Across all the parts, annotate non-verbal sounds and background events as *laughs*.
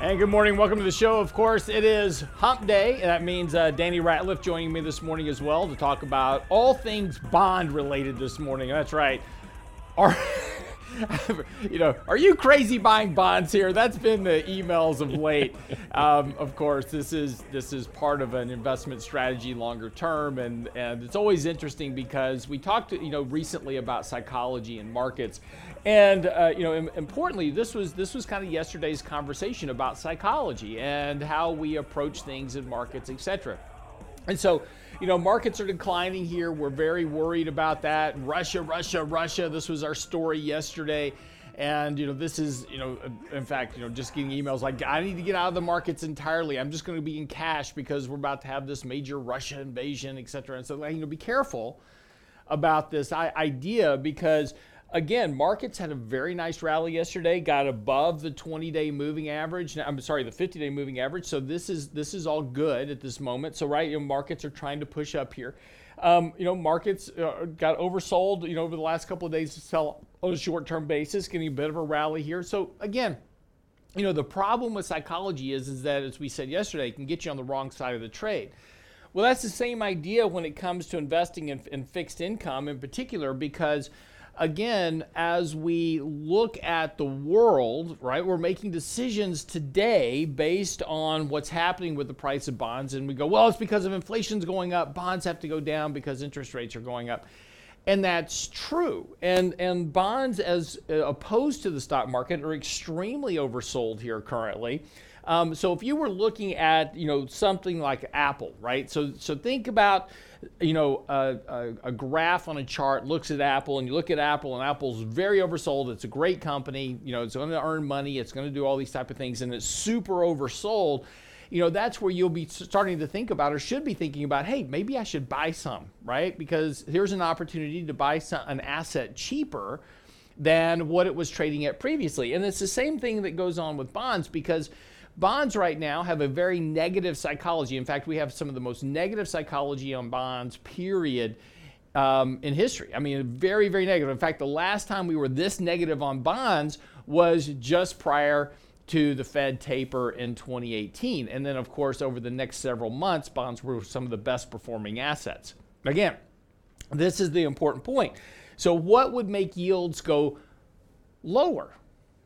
And good morning. Welcome to the show. Of course, it is Hump Day, and that means uh, Danny Ratliff joining me this morning as well to talk about all things bond related this morning. That's right. Our *laughs* you know, are you crazy buying bonds here? That's been the emails of late. *laughs* Um, of course, this is this is part of an investment strategy longer term, and and it's always interesting because we talked, you know, recently about psychology and markets, and uh, you know, importantly, this was this was kind of yesterday's conversation about psychology and how we approach things in markets, etc. And so you know, markets are declining here. We're very worried about that. Russia, Russia, Russia. This was our story yesterday. And you know, this is you know, in fact, you know, just getting emails like, I need to get out of the markets entirely. I'm just going to be in cash because we're about to have this major Russia invasion, et cetera. And so, you know, be careful about this idea because again, markets had a very nice rally yesterday, got above the 20-day moving average. I'm sorry, the 50-day moving average. So this is this is all good at this moment. So right, you know, markets are trying to push up here. Um, you know, markets uh, got oversold. You know, over the last couple of days to sell on a short-term basis, getting a bit of a rally here. So again. You know, the problem with psychology is, is that, as we said yesterday, it can get you on the wrong side of the trade. Well, that's the same idea when it comes to investing in, in fixed income in particular, because again, as we look at the world, right, we're making decisions today based on what's happening with the price of bonds. And we go, well, it's because of inflation's going up, bonds have to go down because interest rates are going up. And that's true. And, and bonds, as uh, opposed to the stock market, are extremely oversold here currently. Um, so if you were looking at, you know, something like Apple, right? So, so think about you know, a, a, a, graph on a chart looks at Apple, and you look at Apple, and Apple's very oversold. It's a great company. You know, it's going to earn money. It's going to do all these type of things, and it's super oversold. You know, that's where you'll be starting to think about, or should be thinking about, hey, maybe I should buy some, right? Because here's an opportunity to buy some, an asset cheaper than what it was trading at previously. And it's the same thing that goes on with bonds because Bonds right now have a very negative psychology. In fact, we have some of the most negative psychology on bonds, period, um, in history. I mean, very, very negative. In fact, the last time we were this negative on bonds was just prior to the Fed taper in 2018. And then, of course, over the next several months, bonds were some of the best performing assets. Again, this is the important point. So, what would make yields go lower?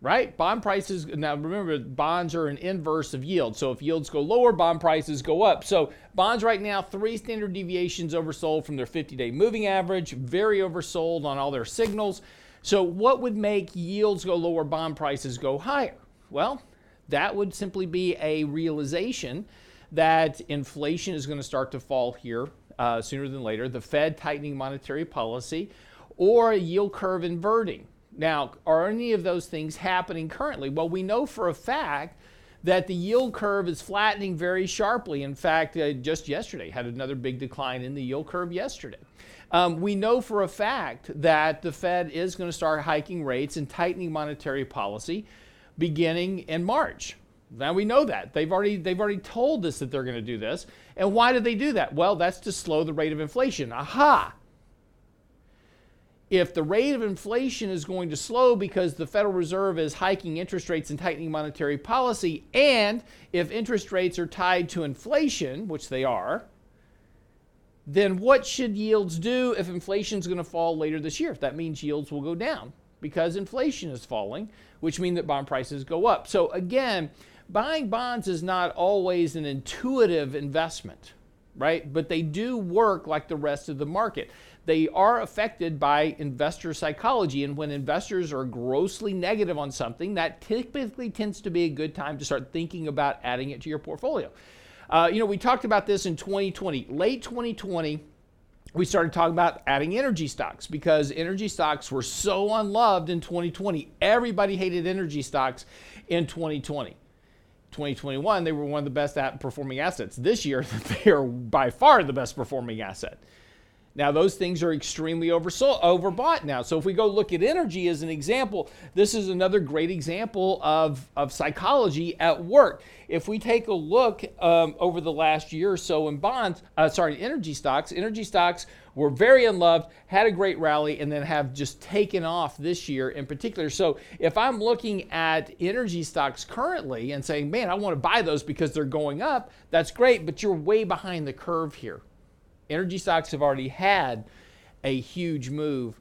Right? Bond prices, now remember, bonds are an inverse of yield. So if yields go lower, bond prices go up. So bonds right now, three standard deviations oversold from their 50 day moving average, very oversold on all their signals. So what would make yields go lower, bond prices go higher? Well, that would simply be a realization that inflation is going to start to fall here uh, sooner than later, the Fed tightening monetary policy, or a yield curve inverting. Now, are any of those things happening currently? Well, we know for a fact that the yield curve is flattening very sharply. In fact, uh, just yesterday had another big decline in the yield curve yesterday. Um, we know for a fact that the Fed is going to start hiking rates and tightening monetary policy beginning in March. Now we know that. They've already they've already told us that they're going to do this. And why did they do that? Well, that's to slow the rate of inflation. Aha if the rate of inflation is going to slow because the Federal Reserve is hiking interest rates and tightening monetary policy, and if interest rates are tied to inflation, which they are, then what should yields do if inflation is going to fall later this year? If that means yields will go down because inflation is falling, which means that bond prices go up. So again, buying bonds is not always an intuitive investment, right? But they do work like the rest of the market they are affected by investor psychology. And when investors are grossly negative on something, that typically tends to be a good time to start thinking about adding it to your portfolio. Uh, you know, we talked about this in 2020, late 2020 we started talking about adding energy stocks because energy stocks were so unloved in 2020. Everybody hated energy stocks in 2020. 2021, they were one of the best performing assets. This year, *laughs* they are by far the best performing asset. Now, those things are extremely oversold, overbought now. So, if we go look at energy as an example, this is another great example of, of psychology at work. If we take a look um, over the last year or so in bonds, uh, sorry, energy stocks, energy stocks were very unloved, had a great rally, and then have just taken off this year in particular. So, if I'm looking at energy stocks currently and saying, man, I want to buy those because they're going up, that's great, but you're way behind the curve here energy stocks have already had a huge move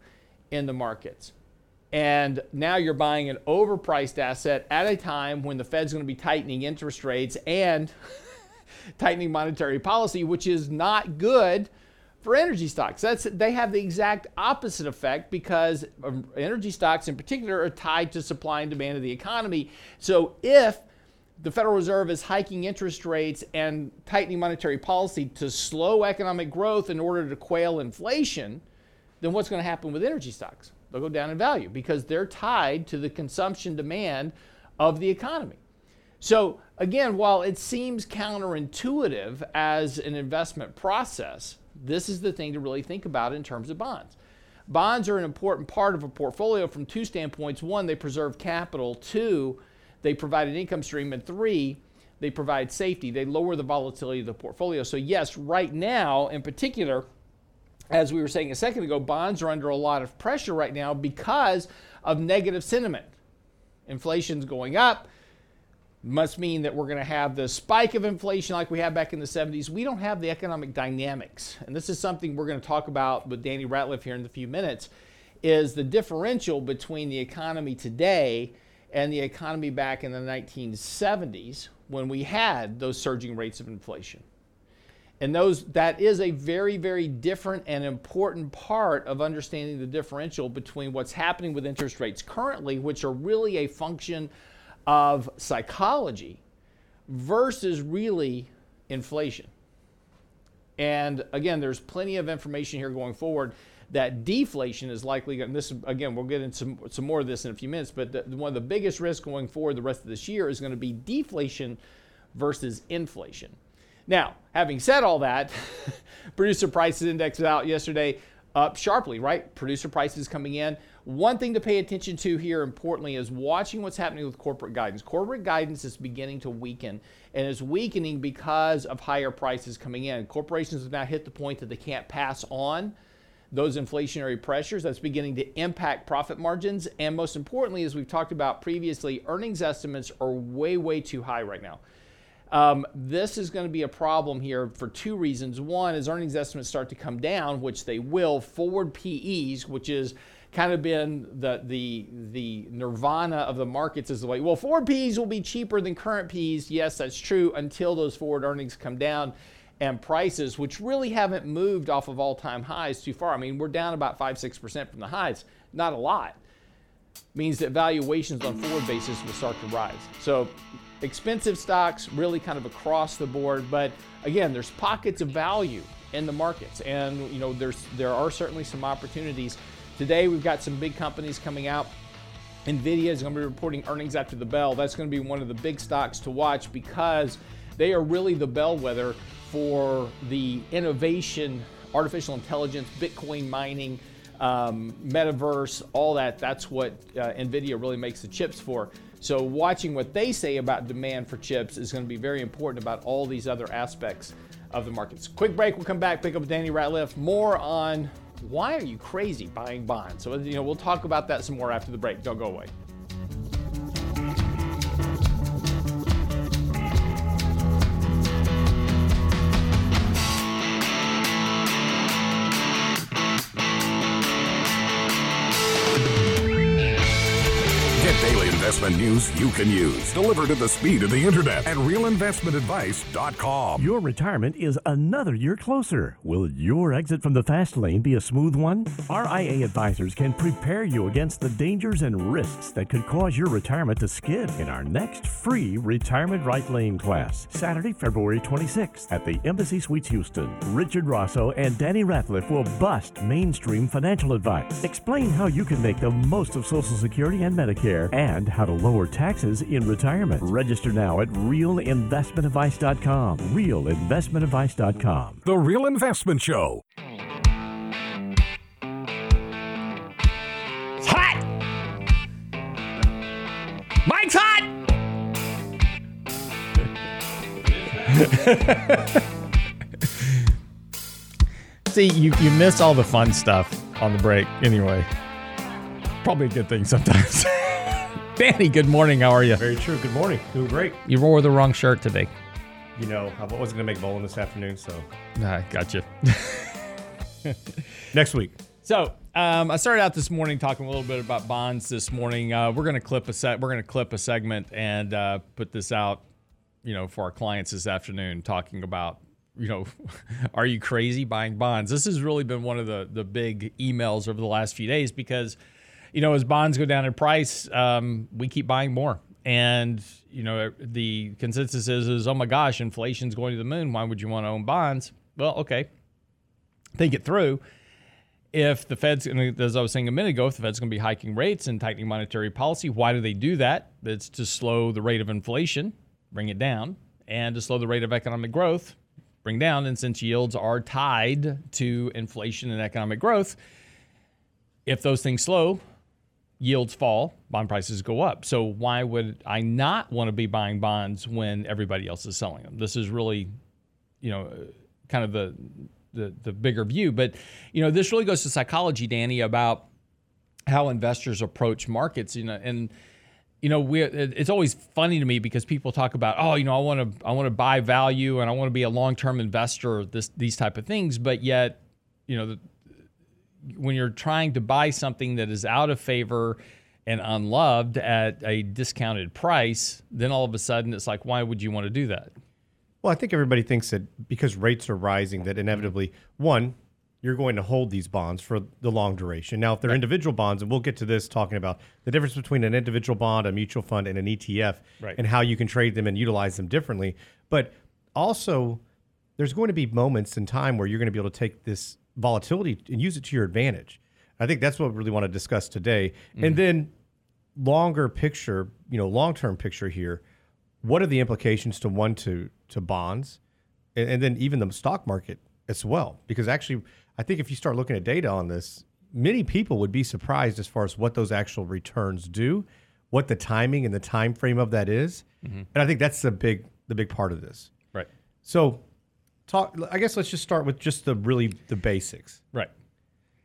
in the markets. And now you're buying an overpriced asset at a time when the Fed's going to be tightening interest rates and *laughs* tightening monetary policy, which is not good for energy stocks. That's they have the exact opposite effect because um, energy stocks in particular are tied to supply and demand of the economy. So if the Federal Reserve is hiking interest rates and tightening monetary policy to slow economic growth in order to quail inflation, then what's going to happen with energy stocks? They'll go down in value because they're tied to the consumption demand of the economy. So, again, while it seems counterintuitive as an investment process, this is the thing to really think about in terms of bonds. Bonds are an important part of a portfolio from two standpoints. One, they preserve capital. Two, they provide an income stream. And three, they provide safety. They lower the volatility of the portfolio. So, yes, right now, in particular, as we were saying a second ago, bonds are under a lot of pressure right now because of negative sentiment. Inflation's going up. Must mean that we're going to have the spike of inflation like we had back in the 70s. We don't have the economic dynamics. And this is something we're going to talk about with Danny Ratliff here in a few minutes is the differential between the economy today and the economy back in the 1970s when we had those surging rates of inflation. And those that is a very very different and important part of understanding the differential between what's happening with interest rates currently which are really a function of psychology versus really inflation. And again, there's plenty of information here going forward that deflation is likely going this again we'll get into some, some more of this in a few minutes but the, one of the biggest risks going forward the rest of this year is going to be deflation versus inflation. Now having said all that *laughs* producer prices index out yesterday up sharply right? Producer prices coming in. One thing to pay attention to here importantly is watching what's happening with corporate guidance. Corporate guidance is beginning to weaken and is weakening because of higher prices coming in. Corporations have now hit the point that they can't pass on those inflationary pressures. That's beginning to impact profit margins. And most importantly, as we've talked about previously, earnings estimates are way, way too high right now. Um, this is going to be a problem here for two reasons. One as earnings estimates start to come down, which they will. Forward PEs, which is kind of been the the the nirvana of the markets is way. Well, forward PEs will be cheaper than current PEs. Yes, that's true until those forward earnings come down and prices, which really haven't moved off of all time highs too far. I mean, we're down about 5 6% from the highs, not a lot. Means that valuations on forward basis will start to rise. So, expensive stocks really kind of across the board, but again, there's pockets of value in the markets, and you know, there's there are certainly some opportunities. Today, we've got some big companies coming out. Nvidia is going to be reporting earnings after the bell. That's going to be one of the big stocks to watch because they are really the bellwether for the innovation, artificial intelligence, Bitcoin mining, um, metaverse, all that. That's what uh, NVIDIA really makes the chips for. So, watching what they say about demand for chips is going to be very important about all these other aspects of the markets. Quick break. We'll come back, pick up Danny Ratliff. More on why are you crazy buying bonds? So, you know, we'll talk about that some more after the break. Don't go away. Investment news you can use. Delivered at the speed of the internet at realinvestmentadvice.com. Your retirement is another year closer. Will your exit from the fast lane be a smooth one? RIA advisors can prepare you against the dangers and risks that could cause your retirement to skid in our next free Retirement Right Lane class, Saturday, February 26th at the Embassy Suites Houston. Richard Rosso and Danny Ratliff will bust mainstream financial advice. Explain how you can make the most of Social Security and Medicare and how how to lower taxes in retirement. Register now at realinvestmentadvice.com. Realinvestmentadvice.com. The Real Investment Show. It's hot! Mike's hot! *laughs* See, you, you miss all the fun stuff on the break anyway. Probably a good thing sometimes. *laughs* Danny, good morning. How are you? Very true. Good morning. Doing great. You wore the wrong shirt today. You know, I wasn't going to make bowling this afternoon, so I gotcha. *laughs* next week. So um, I started out this morning talking a little bit about bonds. This morning, uh, we're going to clip a set. We're going to clip a segment and uh, put this out, you know, for our clients this afternoon, talking about, you know, *laughs* are you crazy buying bonds? This has really been one of the the big emails over the last few days because, you know, as bonds go down in price, um, we keep buying more. And you know, the consensus is, is oh my gosh, inflation's going to the moon. Why would you want to own bonds? Well, okay, think it through if the Fed's, as I was saying a minute ago, if the Fed's going to be hiking rates and tightening monetary policy, why do they do that? It's to slow the rate of inflation, bring it down, and to slow the rate of economic growth, bring down. And since yields are tied to inflation and economic growth, if those things slow, yields fall, bond prices go up. So why would I not want to be buying bonds when everybody else is selling them? This is really, you know, kind of the the, the bigger view. But you know, this really goes to psychology, Danny, about how investors approach markets. You know, and you know, we it's always funny to me because people talk about, oh, you know, I want to I want to buy value and I want to be a long term investor. This these type of things, but yet, you know, when you're trying to buy something that is out of favor and unloved at a discounted price, then all of a sudden it's like, why would you want to do that? Well, I think everybody thinks that because rates are rising, that inevitably, one, you're going to hold these bonds for the long duration. Now, if they're individual bonds, and we'll get to this talking about the difference between an individual bond, a mutual fund, and an ETF, right. and how you can trade them and utilize them differently. But also, there's going to be moments in time where you're going to be able to take this volatility and use it to your advantage. I think that's what we really want to discuss today. Mm. And then, longer picture, you know, long term picture here what are the implications to one to to bonds, and, and then even the stock market as well? Because actually, I think if you start looking at data on this, many people would be surprised as far as what those actual returns do, what the timing and the time frame of that is. Mm-hmm. and I think that's the big the big part of this. Right. So, talk. I guess let's just start with just the really the basics. Right.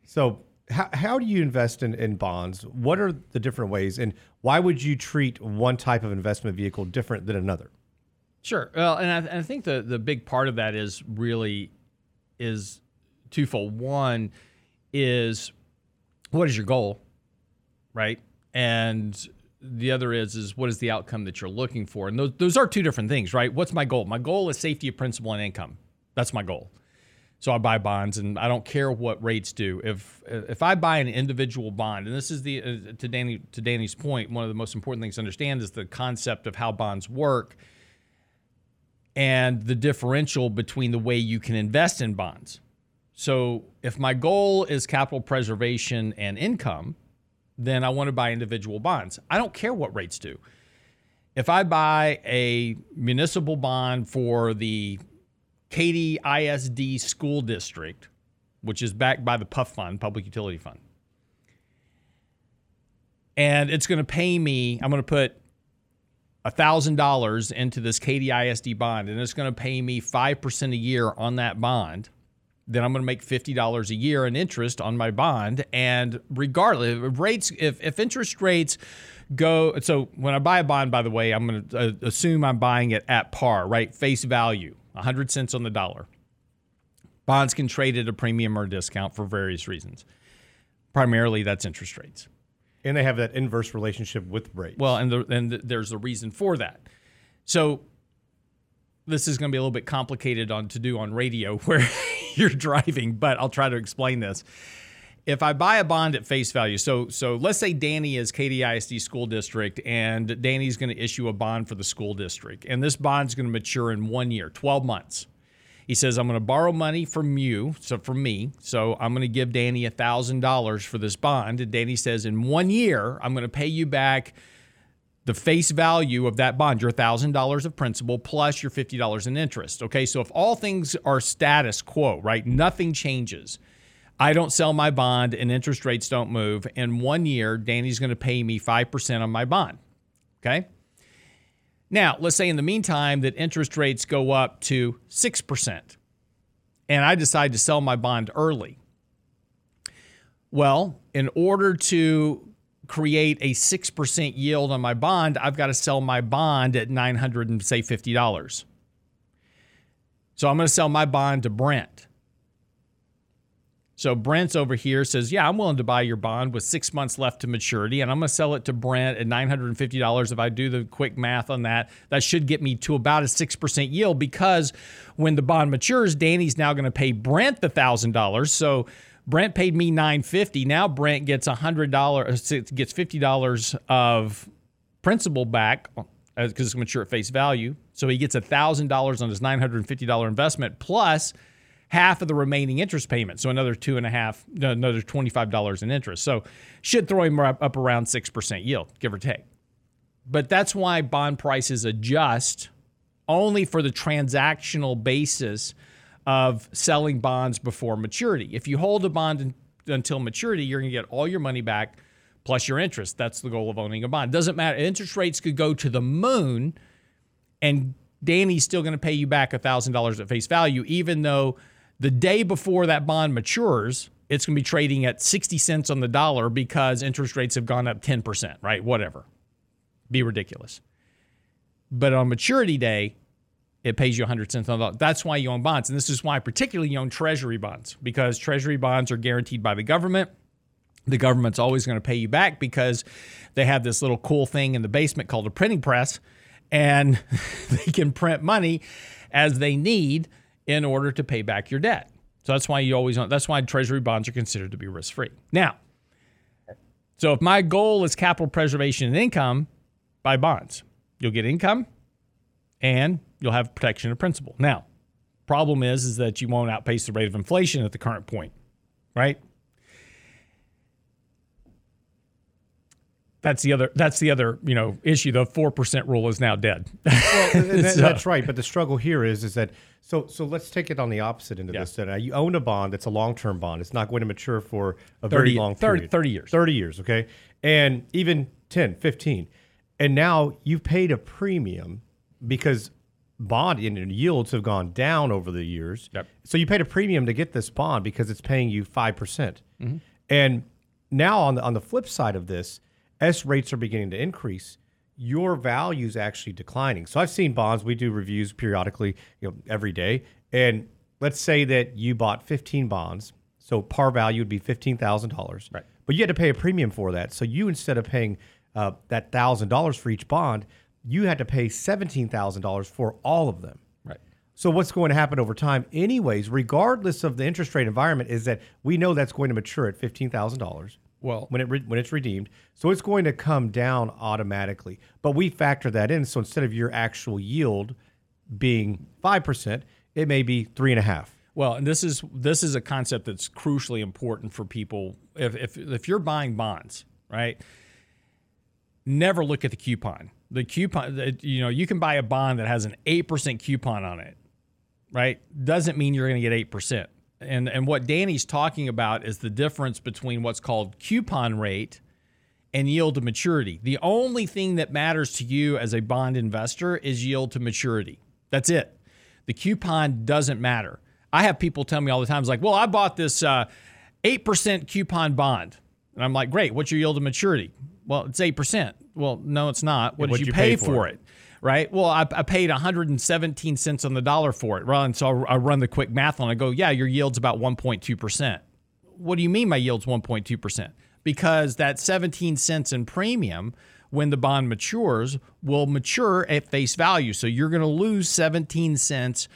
So, how, how do you invest in, in bonds? What are the different ways, and why would you treat one type of investment vehicle different than another? Sure. Well, and I, and I think the the big part of that is really is twofold. One is what is your goal, right? And the other is is what is the outcome that you're looking for, and those those are two different things, right? What's my goal? My goal is safety of principal and income. That's my goal. So I buy bonds, and I don't care what rates do. If if I buy an individual bond, and this is the uh, to Danny to Danny's point, one of the most important things to understand is the concept of how bonds work, and the differential between the way you can invest in bonds. So if my goal is capital preservation and income, then I want to buy individual bonds. I don't care what rates do. If I buy a municipal bond for the Katy ISD School District, which is backed by the PUF Fund, Public Utility Fund. And it's going to pay me, I'm going to put $1,000 into this Katy ISD bond, and it's going to pay me 5% a year on that bond. Then I'm going to make $50 a year in interest on my bond. And regardless, rates, if, if interest rates go, so when I buy a bond, by the way, I'm going to uh, assume I'm buying it at par, right? Face value 100 cents on the dollar. Bonds can trade at a premium or discount for various reasons. Primarily, that's interest rates. And they have that inverse relationship with rates. Well, and, the, and the, there's a reason for that. So, this is going to be a little bit complicated on to do on radio *laughs* where *laughs* you're driving, but I'll try to explain this. If I buy a bond at face value, so so let's say Danny is Katy ISD school district and Danny's going to issue a bond for the school district and this bond's going to mature in 1 year, 12 months. He says I'm going to borrow money from you, so from me. So I'm going to give Danny $1,000 for this bond and Danny says in 1 year I'm going to pay you back the face value of that bond, your $1,000 of principal plus your $50 in interest. Okay, so if all things are status quo, right, nothing changes, I don't sell my bond and interest rates don't move. In one year, Danny's going to pay me 5% on my bond. Okay. Now, let's say in the meantime that interest rates go up to 6% and I decide to sell my bond early. Well, in order to create a 6% yield on my bond, I've got to sell my bond at 900 and say $50. So I'm going to sell my bond to Brent. So Brent's over here says, Yeah, I'm willing to buy your bond with six months left to maturity, and I'm going to sell it to Brent at $950. If I do the quick math on that, that should get me to about a 6% yield because when the bond matures, Danny's now going to pay Brent the $1,000. So Brent paid me 950. Now Brent gets $100, uh, gets $50 of principal back because uh, it's mature at face value. So he gets $1,000 on his $950 investment plus – half of the remaining interest payment. So another two and a half, another $25 in interest. So should throw him up, around 6% yield, give or take. But that's why bond prices adjust only for the transactional basis of selling bonds before maturity. If you hold a bond until maturity, you're going to get all your money back plus your interest. That's the goal of owning a bond. Doesn't matter. Interest rates could go to the moon and Danny's still going to pay you back $1,000 at face value, even though the day before that bond matures, it's going to be trading at 60 cents on the dollar because interest rates have gone up 10%, right? Whatever. Be ridiculous. But on maturity day, it pays you 100 cents on the dollar. That's why you own bonds. And this is why, particularly, you own treasury bonds because treasury bonds are guaranteed by the government. The government's always going to pay you back because they have this little cool thing in the basement called a printing press, and *laughs* they can print money as they need in order to pay back your debt. So that's why you always that's why treasury bonds are considered to be risk free. Now, so if my goal is capital preservation and income, buy bonds. You'll get income and you'll have protection of principal. Now, problem is is that you won't outpace the rate of inflation at the current point, right? That's the other. That's the other. You know, issue. The four percent rule is now dead. Well, that, *laughs* so, that's right. But the struggle here is, is that so. So let's take it on the opposite end of yeah. this. That you own a bond that's a long term bond. It's not going to mature for a 30, very long 30, period. 30 years. 30 years. Okay, and even 10, 15, and now you've paid a premium because bond and yields have gone down over the years. Yep. So you paid a premium to get this bond because it's paying you five percent, mm-hmm. and now on the on the flip side of this as rates are beginning to increase, your value is actually declining. So I've seen bonds. We do reviews periodically, you know, every day. And let's say that you bought 15 bonds. So par value would be $15,000. Right. But you had to pay a premium for that. So you, instead of paying uh, that $1,000 for each bond, you had to pay $17,000 for all of them. Right. So what's going to happen over time, anyways, regardless of the interest rate environment, is that we know that's going to mature at $15,000 well, when it re- when it's redeemed, so it's going to come down automatically. But we factor that in, so instead of your actual yield being five percent, it may be three and a half. Well, and this is this is a concept that's crucially important for people. If if if you're buying bonds, right? Never look at the coupon. The coupon, you know, you can buy a bond that has an eight percent coupon on it, right? Doesn't mean you're going to get eight percent and and what Danny's talking about is the difference between what's called coupon rate and yield to maturity. The only thing that matters to you as a bond investor is yield to maturity. That's it. The coupon doesn't matter. I have people tell me all the time, it's like, well, I bought this uh, 8% coupon bond. And I'm like, great, what's your yield to maturity? Well, it's 8%. Well, no, it's not. What did you, you, pay, pay for, for it? it? Right? Well, I, I, paid 117 cents on the dollar for it. Right? So I, I run the quick math on it. I go, yeah, your yield's about 1.2%. What do you mean my yield's 1.2%? Because that 17 cents in premium when the bond matures will mature at face value. So you're going to lose 17 cents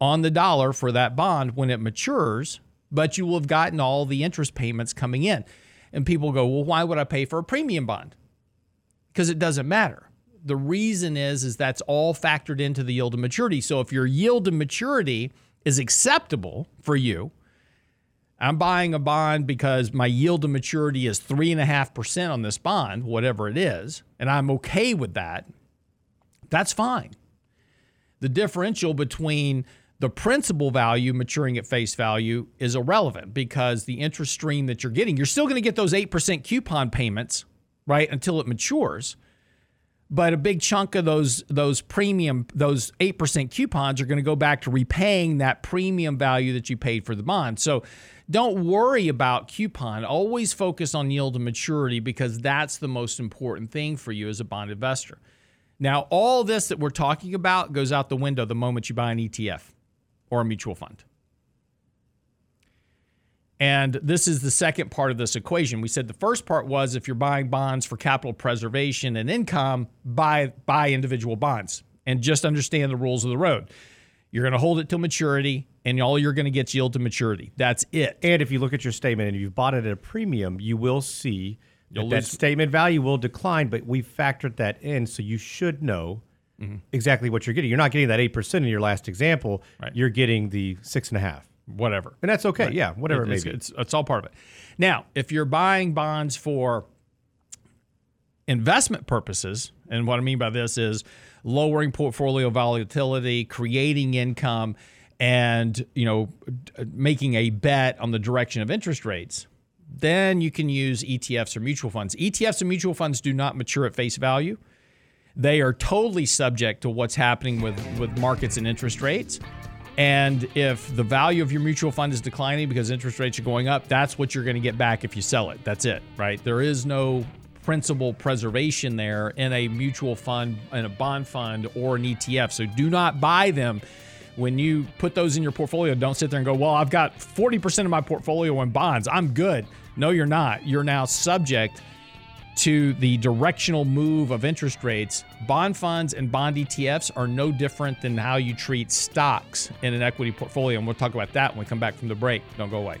on the dollar for that bond when it matures, but you will have gotten all the interest payments coming in. And people go, well, why would I pay for a premium bond? Because it doesn't matter the reason is is that's all factored into the yield to maturity. So if your yield to maturity is acceptable for you, I'm buying a bond because my yield to maturity is three and a half percent on this bond, whatever it is, and I'm okay with that. That's fine. The differential between the principal value maturing at face value is irrelevant because the interest stream that you're getting, you're still going to get those 8% coupon payments, right, until it matures but a big chunk of those those premium those 8% coupons are going to go back to repaying that premium value that you paid for the bond. So don't worry about coupon. Always focus on yield to maturity because that's the most important thing for you as a bond investor. Now, all this that we're talking about goes out the window the moment you buy an ETF or a mutual fund. And this is the second part of this equation. We said the first part was if you're buying bonds for capital preservation and income, buy buy individual bonds and just understand the rules of the road. You're going to hold it till maturity, and all you're going to get is yield to maturity. That's it. And if you look at your statement and you've bought it at a premium, you will see that, that statement value will decline, but we factored that in, so you should know mm-hmm. exactly what you're getting. You're not getting that eight percent in your last example. Right. You're getting the six and a half, Whatever. and that's okay. Yeah, whatever it, may it's, be. It's, it's all part of it. Now, if you're buying bonds for investment purposes, and what I mean by this is lowering portfolio volatility, creating income, and you know uh, making a bet on the direction of interest rates, then you can use ETFs or mutual funds. ETFs and mutual funds do not mature at face value. They are totally subject to what's happening with, with markets and interest rates. And if the value of your mutual fund is declining because interest rates are going up, that's what you're going to get back if you sell it. That's it, right? There is no principal preservation there in a mutual fund, in a bond fund, or an ETF. So do not buy them. When you put those in your portfolio, don't sit there and go, Well, I've got 40% of my portfolio in bonds. I'm good. No, you're not. You're now subject to the directional move of interest rates, bond funds and bond ETFs are no different than how you treat stocks in an equity portfolio. And we'll talk about that when we come back from the break. Don't go away.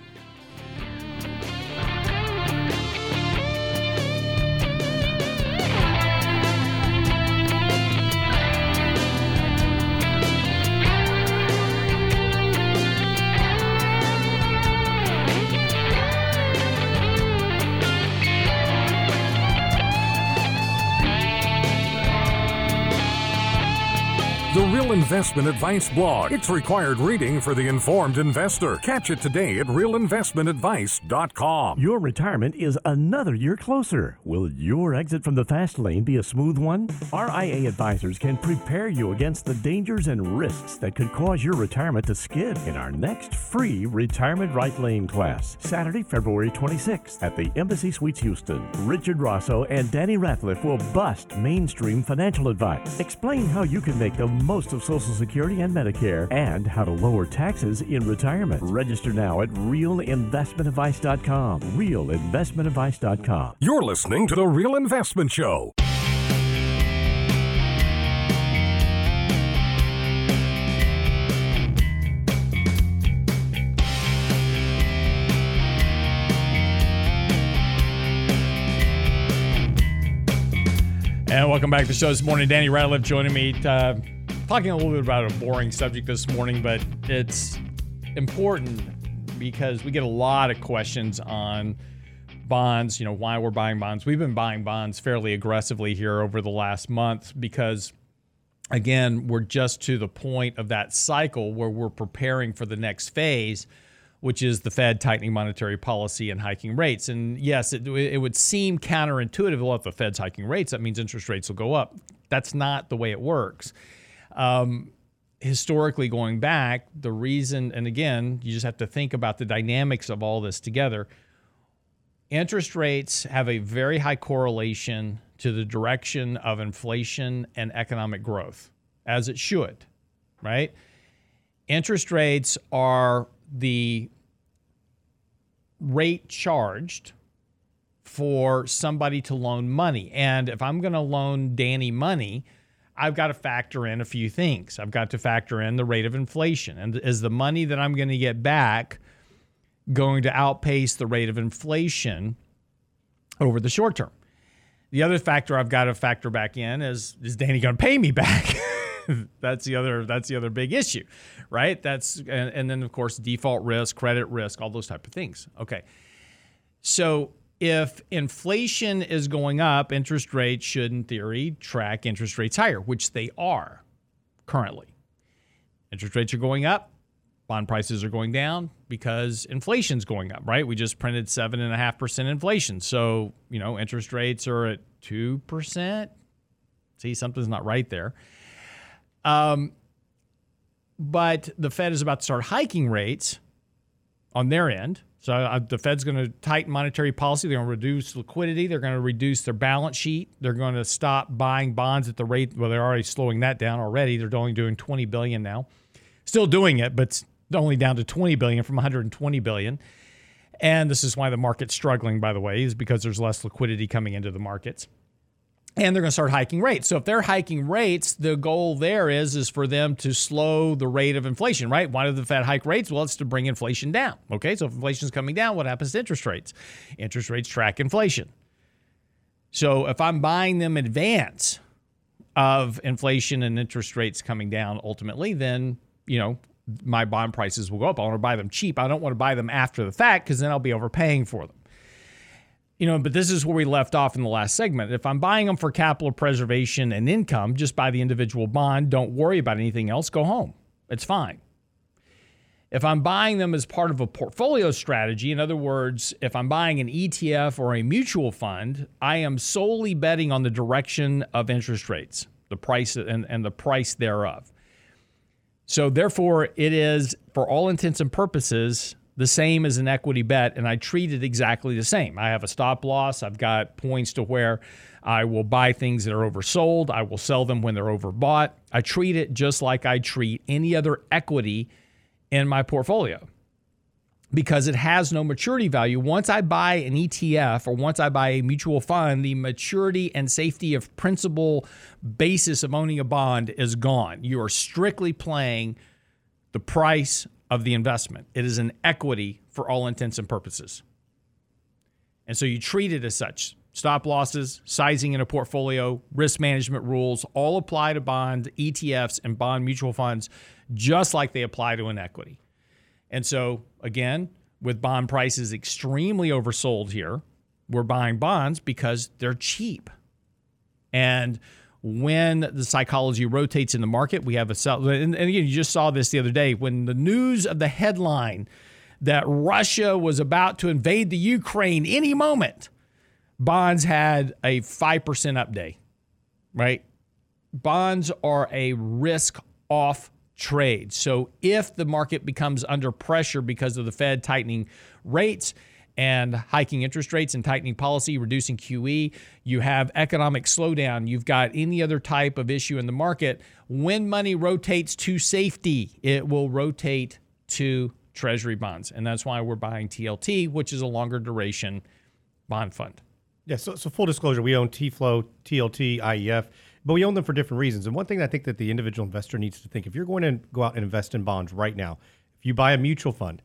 Investment Advice blog. It's required reading for the informed investor. Catch it today at realinvestmentadvice.com. Your retirement is another year closer. Will your exit from the fast lane be a smooth one? RIA advisors can prepare you against the dangers and risks that could cause your retirement to skid in our next free Retirement Right Lane class, Saturday, February 26th at the Embassy Suites Houston. Richard Rosso and Danny Ratliff will bust mainstream financial advice, explain how you can make the most of Social Security and Medicare, and how to lower taxes in retirement. Register now at realinvestmentadvice.com. Realinvestmentadvice.com. You're listening to The Real Investment Show. And welcome back to the show this morning. Danny Ratliff joining me, uh, talking a little bit about a boring subject this morning, but it's important because we get a lot of questions on bonds, you know, why we're buying bonds. We've been buying bonds fairly aggressively here over the last month because, again, we're just to the point of that cycle where we're preparing for the next phase which is the Fed tightening monetary policy and hiking rates. And yes, it, it would seem counterintuitive. Well, if the Fed's hiking rates, that means interest rates will go up. That's not the way it works. Um, historically, going back, the reason, and again, you just have to think about the dynamics of all this together. Interest rates have a very high correlation to the direction of inflation and economic growth, as it should, right? Interest rates are the rate charged for somebody to loan money. And if I'm going to loan Danny money, I've got to factor in a few things. I've got to factor in the rate of inflation. And is the money that I'm going to get back going to outpace the rate of inflation over the short term? The other factor I've got to factor back in is is Danny going to pay me back? *laughs* that's the other that's the other big issue right that's and, and then of course default risk credit risk all those type of things okay so if inflation is going up interest rates should in theory track interest rates higher which they are currently. Interest rates are going up. Bond prices are going down because inflation's going up right? We just printed 7.5% inflation. So you know interest rates are at 2% See, something's not right there. Um, but the Fed is about to start hiking rates on their end. So uh, the Fed's going to tighten monetary policy. They're going to reduce liquidity. They're going to reduce their balance sheet. They're going to stop buying bonds at the rate. Well, they're already slowing that down already. They're only doing 20 billion now. Still doing it, but only down to 20 billion from 120 billion. And this is why the market's struggling, by the way, is because there's less liquidity coming into the markets and they're going to start hiking rates. So if they're hiking rates, the goal there is is for them to slow the rate of inflation, right? Why do the Fed hike rates? Well, it's to bring inflation down. Okay, so if inflation is coming down, what happens to interest rates? Interest rates track inflation. So if I'm buying them in advance of inflation and interest rates coming down ultimately, then you know my bond prices will go up. I want to buy them cheap. I don't want to buy them after the fact because then I'll be overpaying for them you know, but this is where we left off in the last segment. If I'm buying them for capital preservation and income, just buy the individual bond. Don't worry about anything else. Go home. It's fine. If I'm buying them as part of a portfolio strategy, in other words, if I'm buying an ETF or a mutual fund, I am solely betting on the direction of interest rates, the price and, and the price thereof. So therefore, it is, for all intents and purposes, the same as an equity bet, and I treat it exactly the same. I have a stop loss. I've got points to where I will buy things that are oversold. I will sell them when they're overbought. I treat it just like I treat any other equity in my portfolio because it has no maturity value. Once I buy an ETF or once I buy a mutual fund, the maturity and safety of principal basis of owning a bond is gone. You are strictly playing the price of the investment. It is an equity for all intents and purposes. And so you treat it as such. Stop losses, sizing in a portfolio, risk management rules all apply to bond ETFs and bond mutual funds just like they apply to an equity. And so, again, with bond prices extremely oversold here, we're buying bonds because they're cheap. And when the psychology rotates in the market. We have a and, and again, you just saw this the other day when the news of the headline that Russia was about to invade the Ukraine any moment. Bonds had a 5% up day, right? Bonds are a risk off trade. So if the market becomes under pressure because of the Fed tightening rates, and hiking interest rates and tightening policy, reducing QE. You have economic slowdown. You've got any other type of issue in the market. When money rotates to safety, it will rotate to treasury bonds. And that's why we're buying TLT, which is a longer duration bond fund. Yeah, so, so full disclosure, we own T-Flow, TLT, IEF, but we own them for different reasons. And one thing I think that the individual investor needs to think, if you're going to go out and invest in bonds right now, if you buy a mutual fund,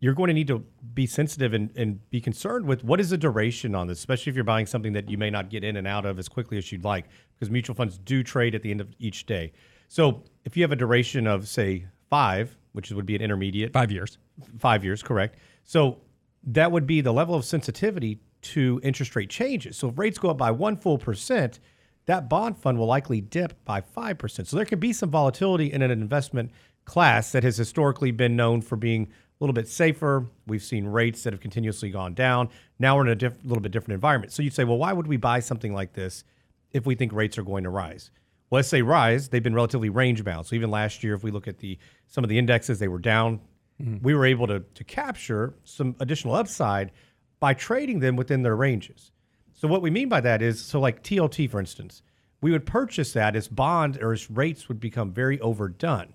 you're going to need to be sensitive and, and be concerned with what is the duration on this, especially if you're buying something that you may not get in and out of as quickly as you'd like, because mutual funds do trade at the end of each day. So if you have a duration of, say, five, which would be an intermediate, five years, five years, correct. So that would be the level of sensitivity to interest rate changes. So if rates go up by one full percent, that bond fund will likely dip by 5%. So there could be some volatility in an investment class that has historically been known for being a little bit safer. We've seen rates that have continuously gone down. Now we're in a diff- little bit different environment. So you'd say, well, why would we buy something like this if we think rates are going to rise? Well, let's say rise. They've been relatively range bound. So even last year, if we look at the some of the indexes, they were down. Mm-hmm. We were able to to capture some additional upside by trading them within their ranges. So what we mean by that is, so like TLT, for instance, we would purchase that as bond or as rates would become very overdone.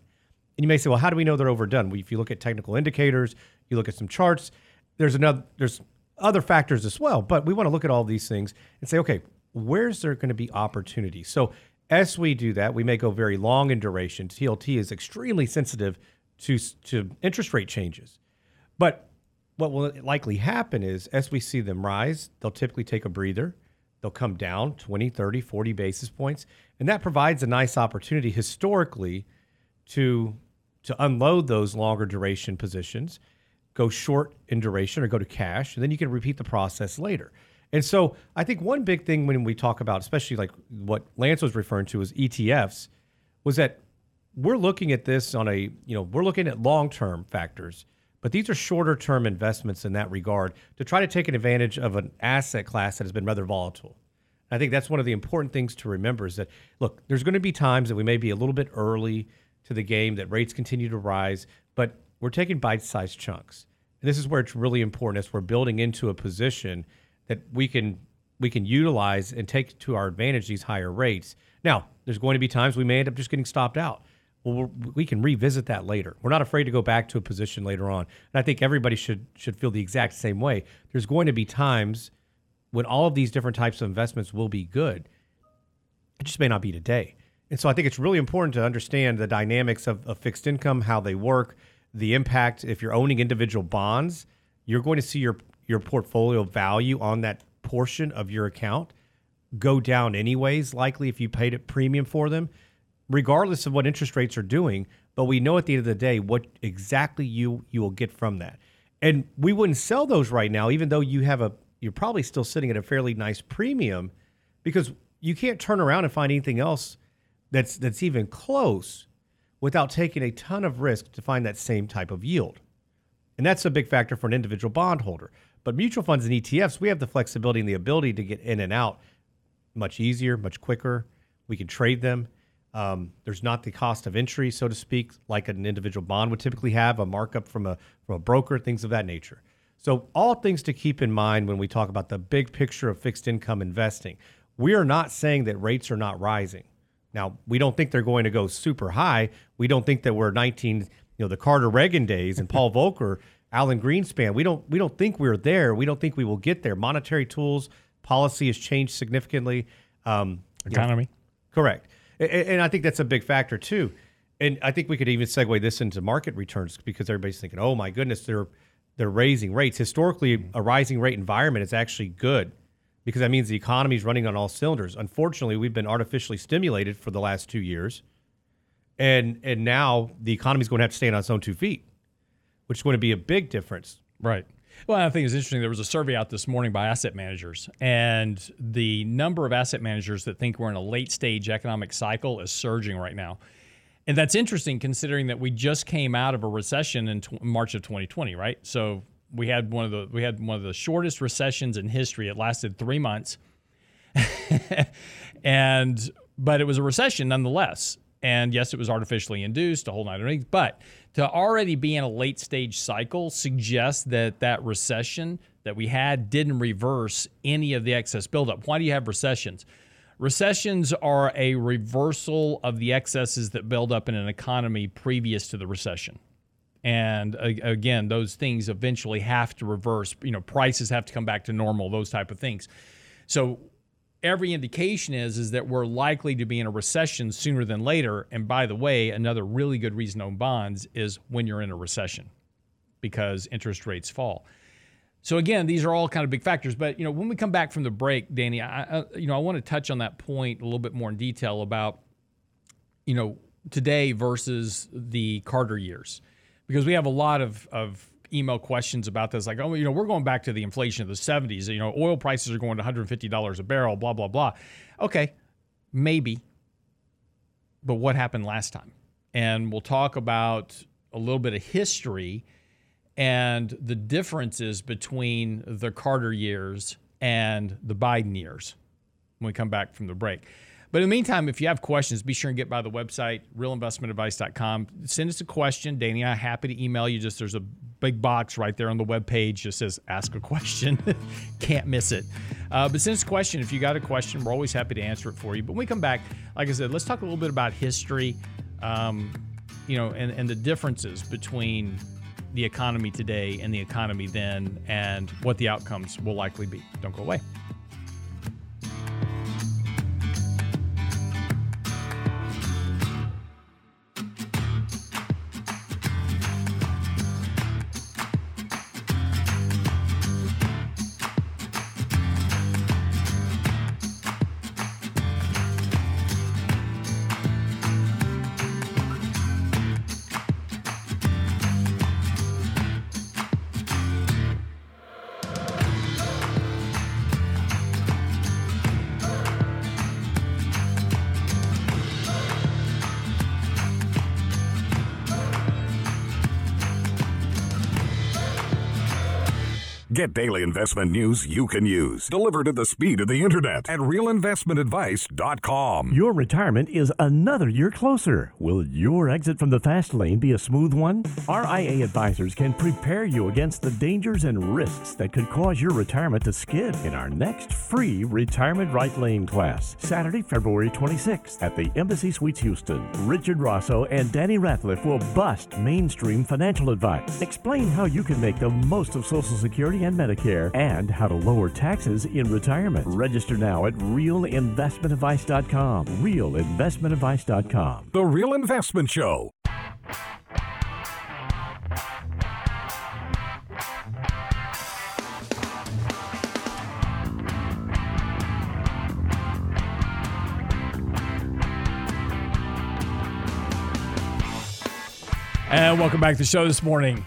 And you may say, well, how do we know they're overdone? Well, if you look at technical indicators, you look at some charts, there's another there's other factors as well. But we want to look at all these things and say, okay, where's there going to be opportunity? So as we do that, we may go very long in duration. TLT is extremely sensitive to, to interest rate changes. But what will likely happen is as we see them rise, they'll typically take a breather. They'll come down 20, 30, 40 basis points. And that provides a nice opportunity historically to to unload those longer duration positions, go short in duration or go to cash, and then you can repeat the process later. And so I think one big thing when we talk about, especially like what Lance was referring to as ETFs, was that we're looking at this on a, you know, we're looking at long term factors, but these are shorter term investments in that regard to try to take an advantage of an asset class that has been rather volatile. I think that's one of the important things to remember is that look, there's going to be times that we may be a little bit early to the game, that rates continue to rise, but we're taking bite-sized chunks. And this is where it's really important as we're building into a position that we can we can utilize and take to our advantage these higher rates. Now, there's going to be times we may end up just getting stopped out. Well, we can revisit that later. We're not afraid to go back to a position later on. And I think everybody should should feel the exact same way. There's going to be times when all of these different types of investments will be good. It just may not be today. And so I think it's really important to understand the dynamics of, of fixed income, how they work, the impact. If you're owning individual bonds, you're going to see your your portfolio value on that portion of your account go down anyways, likely if you paid a premium for them, regardless of what interest rates are doing. But we know at the end of the day what exactly you you will get from that. And we wouldn't sell those right now, even though you have a you're probably still sitting at a fairly nice premium because you can't turn around and find anything else that's that's even close without taking a ton of risk to find that same type of yield. And that's a big factor for an individual bondholder. But mutual funds and ETFs, we have the flexibility and the ability to get in and out much easier, much quicker. We can trade them. Um, there's not the cost of entry, so to speak, like an individual bond would typically have, a markup from a from a broker, things of that nature. So all things to keep in mind when we talk about the big picture of fixed income investing. We are not saying that rates are not rising. Now, we don't think they're going to go super high. We don't think that we're 19, you know, the Carter Reagan days and Paul *laughs* Volcker, Alan Greenspan. We don't we don't think we're there. We don't think we will get there. Monetary tools, policy has changed significantly. Um, Economy. correct. And, and I think that's a big factor too. And I think we could even segue this into market returns because everybody's thinking, "Oh my goodness, they're they're raising rates." Historically, a rising rate environment is actually good because that means the economy is running on all cylinders. Unfortunately, we've been artificially stimulated for the last two years, and and now the economy is going to have to stand on its own two feet, which is going to be a big difference. Right. Well, I think it's interesting. There was a survey out this morning by asset managers, and the number of asset managers that think we're in a late stage economic cycle is surging right now. And that's interesting considering that we just came out of a recession in tw- March of 2020, right? So we had one of the we had one of the shortest recessions in history. It lasted three months, *laughs* and but it was a recession nonetheless. And yes, it was artificially induced, a whole nine yards. But to already be in a late stage cycle suggests that that recession that we had didn't reverse any of the excess buildup. Why do you have recessions? Recessions are a reversal of the excesses that build up in an economy previous to the recession. And uh, again, those things eventually have to reverse. You know, prices have to come back to normal, those type of things. So every indication is is that we're likely to be in a recession sooner than later. And by the way, another really good reason to own bonds is when you're in a recession because interest rates fall. So again, these are all kind of big factors. But you know, when we come back from the break, Danny, I, I you know I want to touch on that point a little bit more in detail about you know today versus the Carter years, because we have a lot of of email questions about this, like, oh, you know, we're going back to the inflation of the 70s. You know, oil prices are going to $150 a barrel, blah blah blah. Okay, maybe, but what happened last time? And we'll talk about a little bit of history and the differences between the Carter years and the Biden years when we come back from the break. But in the meantime, if you have questions, be sure and get by the website, realinvestmentadvice.com. Send us a question. Danny and I are happy to email you. Just there's a big box right there on the web page just says ask a question. *laughs* Can't miss it. Uh, but send us a question. If you got a question, we're always happy to answer it for you. But when we come back, like I said, let's talk a little bit about history, um, you know, and, and the differences between the economy today and the economy then and what the outcomes will likely be. Don't go away. Get daily investment news you can use, delivered at the speed of the internet at realinvestmentadvice.com. Your retirement is another year closer. Will your exit from the fast lane be a smooth one? RIA advisors can prepare you against the dangers and risks that could cause your retirement to skid in our next free Retirement Right Lane class, Saturday, February 26th at the Embassy Suites Houston. Richard Rosso and Danny Ratliff will bust mainstream financial advice, explain how you can make the most of Social Security and Medicare, and how to lower taxes in retirement. Register now at realinvestmentadvice.com. Realinvestmentadvice.com. The Real Investment Show. And welcome back to the show this morning.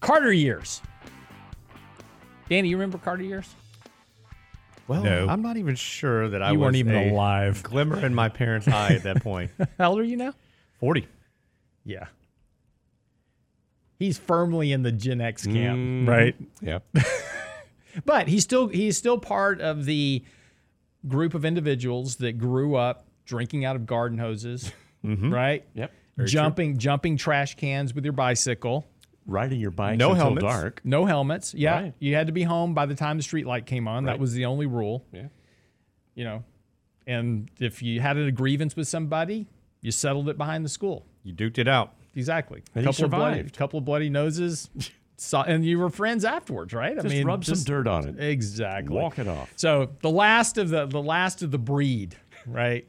Carter years. Danny, you remember Carter years? Well, No. I'm not even sure that I You was weren't even a alive. Glimmer in my parents' eye at that point. *laughs* How old are you now? 40. Yeah. He's firmly in the Gen X camp, mm-hmm. right? Yep. *laughs* But he's still he's still part of the group of individuals that grew up drinking out of garden hoses, mm-hmm. right? Yep. Jumping jumping trash cans with your bicycle. Riding your bike No until helmets. dark. No helmets. Yeah. Right. You had to be home by the time the street light came on. That was the only rule. Yeah. You know. And if you had a grievance with somebody, you settled it behind the school. You duked it out. Exactly. And couple of bloody, couple of bloody noses. *laughs* saw, and you were friends afterwards, right? I mean, Just rub some dirt on it. Exactly. Walk it off. So the last of the the last of the breed, right?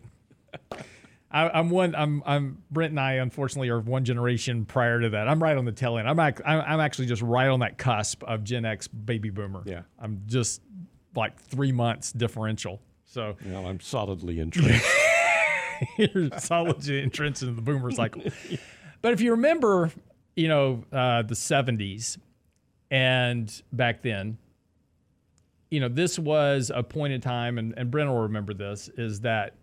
I, I'm one. I'm I'm Brent and I unfortunately are one generation prior to that. I'm right on the tail end. I'm ac- I'm, I'm actually just right on that cusp of Gen X baby boomer. Yeah. I'm just like three months differential. So Well, I'm solidly entrenched. *laughs* you're solidly entrenched in the boomer cycle. But if you remember, you know, uh, the 70s and back then, you know, this was a point in time, and, and Brent will remember this, is that,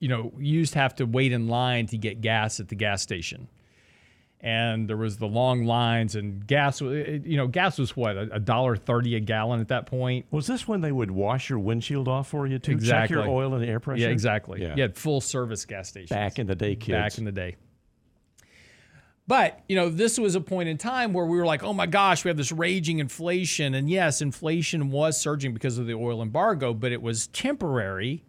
you know, used to have to wait in line to get gas at the gas station. And there was the long lines, and gas, uh, you know, gas was what, a dollar thirty a gallon at that point. Was this when they would wash your windshield off for you too? Check your oil and air pressure? Yeah, exactly. Yeah. You had full service gas stations. Back in the day, kids. back in the day. But, you know, this was a point in time where we were like, oh my gosh, we have this raging inflation. And yes, inflation was surging because of the oil embargo, but it was temporary.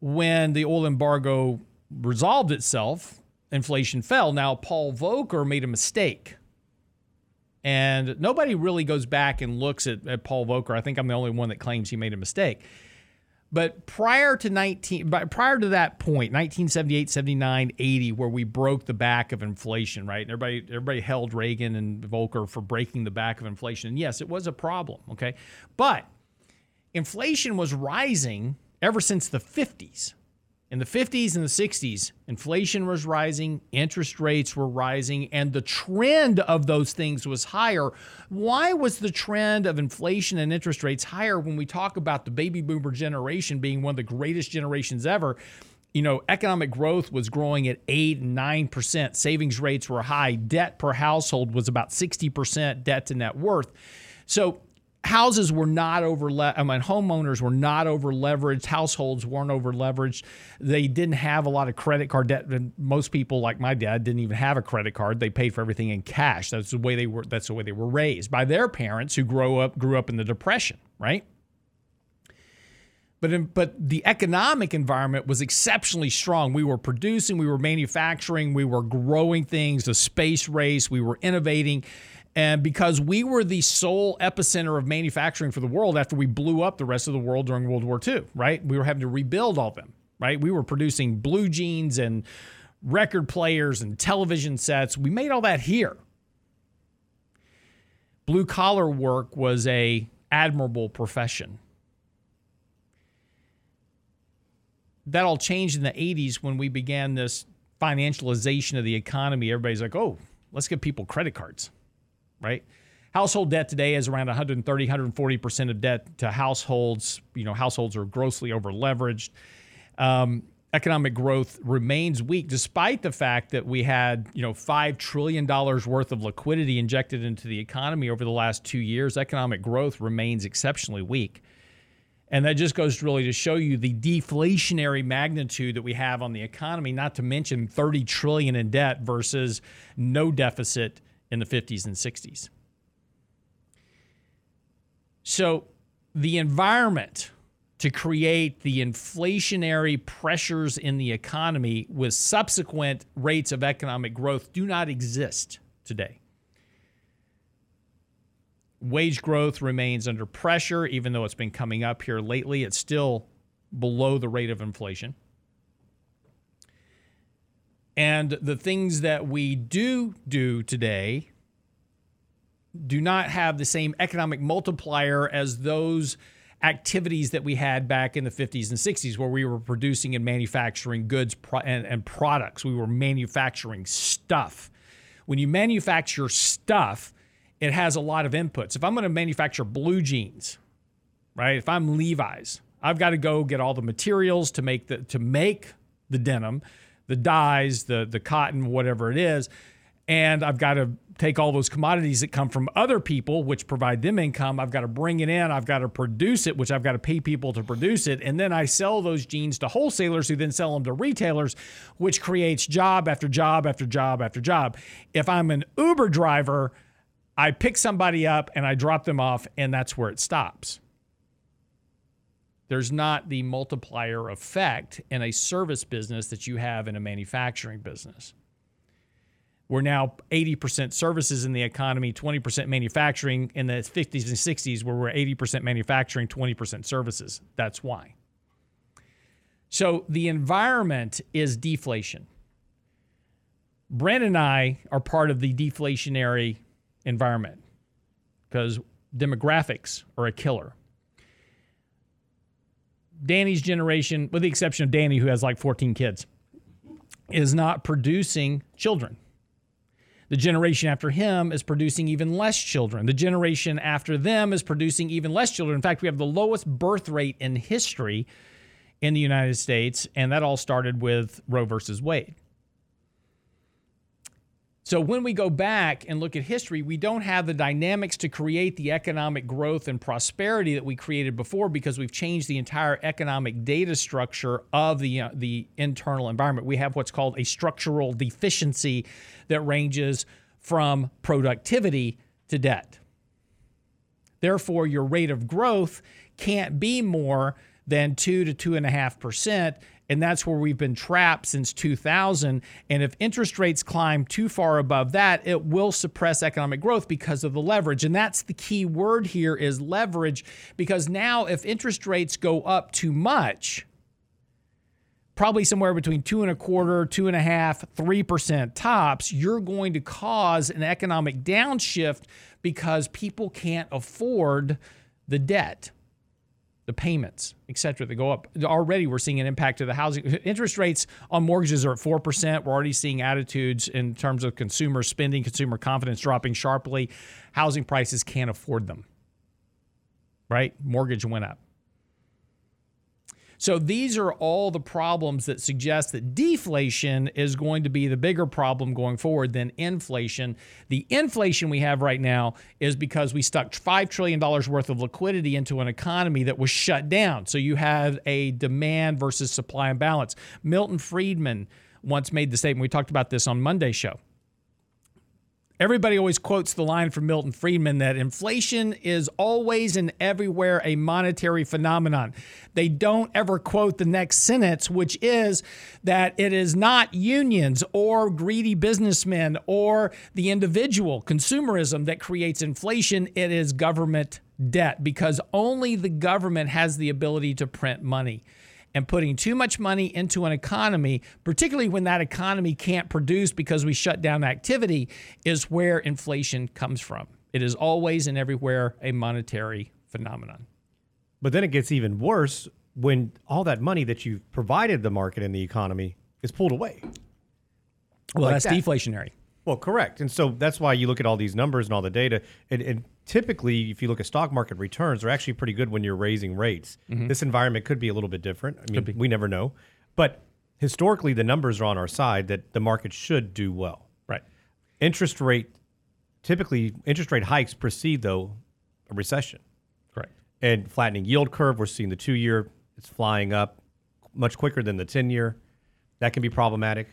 When the oil embargo resolved itself, inflation fell. Now, Paul Volcker made a mistake. And nobody really goes back and looks at, at Paul Volcker. I think I'm the only one that claims he made a mistake. But prior to 19 prior to that point, 1978, 79, 80 where we broke the back of inflation, right? And everybody everybody held Reagan and Volcker for breaking the back of inflation. And yes, it was a problem, okay? But inflation was rising ever since the 50s. In the 50s and the 60s, inflation was rising, interest rates were rising, and the trend of those things was higher. Why was the trend of inflation and interest rates higher when we talk about the baby boomer generation being one of the greatest generations ever? You know, economic growth was growing at 8 and 9%. Savings rates were high. Debt per household was about 60% debt to net worth. So houses were not over I mean homeowners were not over leveraged households weren't over leveraged they didn't have a lot of credit card debt and most people like my dad didn't even have a credit card they paid for everything in cash that's the way they were that's the way they were raised by their parents who grew up grew up in the depression right but in, but the economic environment was exceptionally strong. We were producing, we were manufacturing, we were growing things, the space race, we were innovating. And because we were the sole epicenter of manufacturing for the world after we blew up the rest of the world during World War II, right? We were having to rebuild all of them, right? We were producing blue jeans and record players and television sets. We made all that here. Blue collar work was a admirable profession. that all changed in the 80s when we began this financialization of the economy. Everybody's like, oh, let's give people credit cards, right? Household debt today is around 130, 140% of debt to households. You know, households are grossly overleveraged. Um, economic growth remains weak despite the fact that we had you know five trillion dollars worth of liquidity injected into the economy over the last two years economic growth remains exceptionally weak and that just goes really to show you the deflationary magnitude that we have on the economy not to mention 30 trillion in debt versus no deficit in the 50s and 60s so the environment to create the inflationary pressures in the economy with subsequent rates of economic growth do not exist today. Wage growth remains under pressure, even though it's been coming up here lately. It's still below the rate of inflation. And the things that we do do today do not have the same economic multiplier as those activities that we had back in the 50s and 60s where we were producing and manufacturing goods and, and products. We were manufacturing stuff. When you manufacture stuff, it has a lot of inputs. If I'm going to manufacture blue jeans, right? If I'm Levi's, I've got to go get all the materials to make the to make the denim, the dyes, the the cotton, whatever it is, and I've got to take all those commodities that come from other people, which provide them income. I've got to bring it in. I've got to produce it, which I've got to pay people to produce it. And then I sell those jeans to wholesalers who then sell them to retailers, which creates job after job after job after job. If I'm an Uber driver, I pick somebody up and I drop them off, and that's where it stops. There's not the multiplier effect in a service business that you have in a manufacturing business. We're now 80% services in the economy, 20% manufacturing in the 50s and 60s, where we're 80% manufacturing, 20% services. That's why. So the environment is deflation. Brent and I are part of the deflationary environment because demographics are a killer. Danny's generation, with the exception of Danny, who has like 14 kids, is not producing children. The generation after him is producing even less children. The generation after them is producing even less children. In fact, we have the lowest birth rate in history in the United States, and that all started with Roe versus Wade. So when we go back and look at history, we don't have the dynamics to create the economic growth and prosperity that we created before because we've changed the entire economic data structure of the uh, the internal environment. We have what's called a structural deficiency that ranges from productivity to debt. Therefore, your rate of growth can't be more than two to two and a half percent and that's where we've been trapped since 2000. And if interest rates climb too far above that, it will suppress economic growth because of the leverage. And that's the key word here is leverage, because now if interest rates go up too much, probably somewhere between two and a quarter, two and a half, three percent tops, you're going to cause an economic downshift because people can't afford the debt the payments, et cetera, that go up. Already we're seeing an impact to the housing. Interest rates on mortgages are at 4%. We're already seeing attitudes in terms of consumer spending, consumer confidence dropping sharply. Housing prices can't afford them, right? Mortgage went up. So these are all the problems that suggest that deflation is going to be the bigger problem going forward than inflation. The inflation we have right now is because we stuck $5 trillion worth of liquidity into an economy that was shut down. So you have a demand versus supply imbalance. Milton Friedman once made the statement, we talked about this on Monday's show. Everybody always quotes the line from Milton Friedman that inflation is always and everywhere a monetary phenomenon. They don't ever quote the next sentence, which is that it is not unions or greedy businessmen or the individual consumerism that creates inflation, it is government debt because only the government has the ability to print money and putting too much money into an economy, particularly when that economy can't produce because we shut down activity, is where inflation comes from. It is always and everywhere a monetary phenomenon. But then it gets even worse when all that money that you've provided the market and the economy is pulled away. Well, like that's that. deflationary. Well, correct. And so that's why you look at all these numbers and all the data. And, and typically, if you look at stock market returns, they're actually pretty good when you're raising rates. Mm-hmm. This environment could be a little bit different. I mean, we never know. But historically the numbers are on our side that the market should do well. Right. Interest rate, typically interest rate hikes precede though a recession. Correct. and flattening yield curve. We're seeing the two year it's flying up much quicker than the ten year. That can be problematic.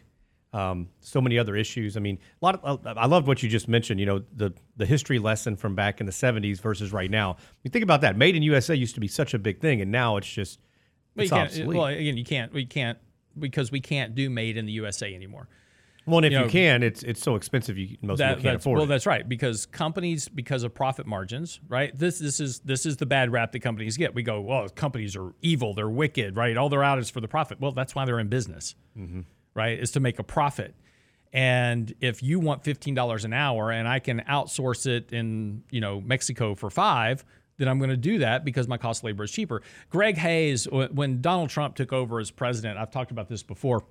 Um, so many other issues. I mean, a lot. Of, I loved what you just mentioned. You know, the the history lesson from back in the '70s versus right now. You think about that. Made in USA used to be such a big thing, and now it's just Well, it's can't, obsolete. well, again, you can't. We can't because we can't do made in the USA anymore. well, and if you you, know, can, it's it's so expensive. You most That- people can't afford well, it. that's right because companies, because of profit margins, right? This this is this is the bad rap that companies get. We go, well, companies are evil, they're wicked, right? All they're out is for the profit. Well, that's why they're in business, Mm-hmm. Right? Is to make a profit. And if you want fifteen dollars an hour, and I can outsource it in you know Mexico for five, then I'm going to do that because my cost of labor is cheaper. Greg Hayes, when Donald Trump took over as president, I've talked about this before.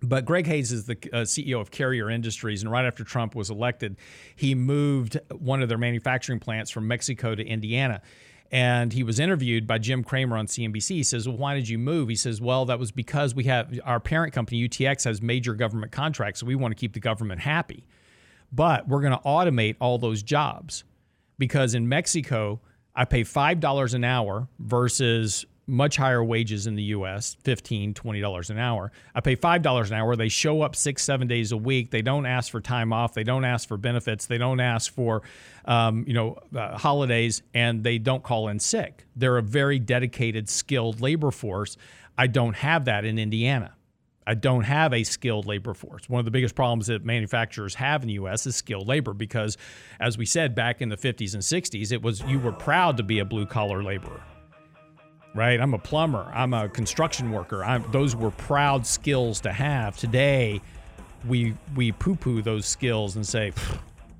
But Greg Hayes is the uh, CEO of Carrier Industries, and right after Trump was elected, he moved one of their manufacturing plants from Mexico to Indiana. And he was interviewed by Jim Cramer on CNBC. He says, "Well, why did you move?" He says, "Well, that was because we have our parent company UTX has major government contracts, so we want to keep the government happy. But we're going to automate all those jobs because in Mexico, I pay $5 an hour versus much higher wages in the US, $15, $20 an hour. I pay $5 an hour. They show up six, seven days a week. They don't ask for time off. They don't ask for benefits. They don't ask for, um, you know, uh, holidays, and they don't call in sick. They're a very dedicated, skilled labor force. I don't have that in Indiana. I don't have a skilled labor force. One of the biggest problems that manufacturers have in the U.S. is skilled labor because, as we said back in the 50s and 60s, it was you were proud to be a blue collar laborer, right? I'm a plumber. I'm a construction worker. I'm, those were proud skills to have. Today, we we poo poo those skills and say,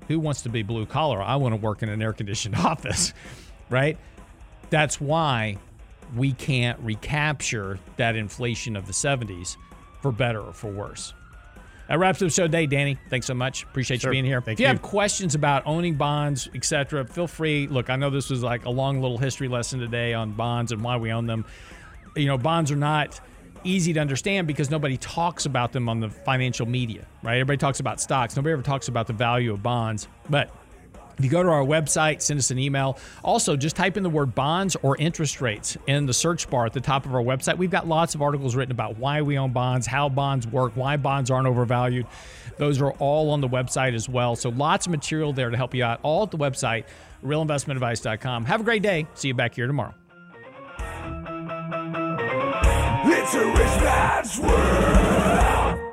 who wants to be blue collar? I want to work in an air conditioned *laughs* office, right? That's why we can't recapture that inflation of the 70s for better or for worse. That wraps up the show today, Danny. Thanks so much. Appreciate Sure. you being here. Thank if you, you. have questions about owning bonds, etc., feel free. Look, I know this was like a long little history lesson today on bonds and why we own them. You know, bonds are not easy to understand because nobody talks about them on the financial media, right? Everybody talks about stocks. Nobody ever talks about the value of bonds. But if you go to our website, send us an email. Also, just type in the word bonds or interest rates in the search bar at the top of our website. We've got lots of articles written about why we own bonds, how bonds work, why bonds aren't overvalued. Those are all on the website as well. So lots of material there to help you out, all at the website, realinvestmentadvice.com. Have a great day. See you back here tomorrow. It's a rich man's world.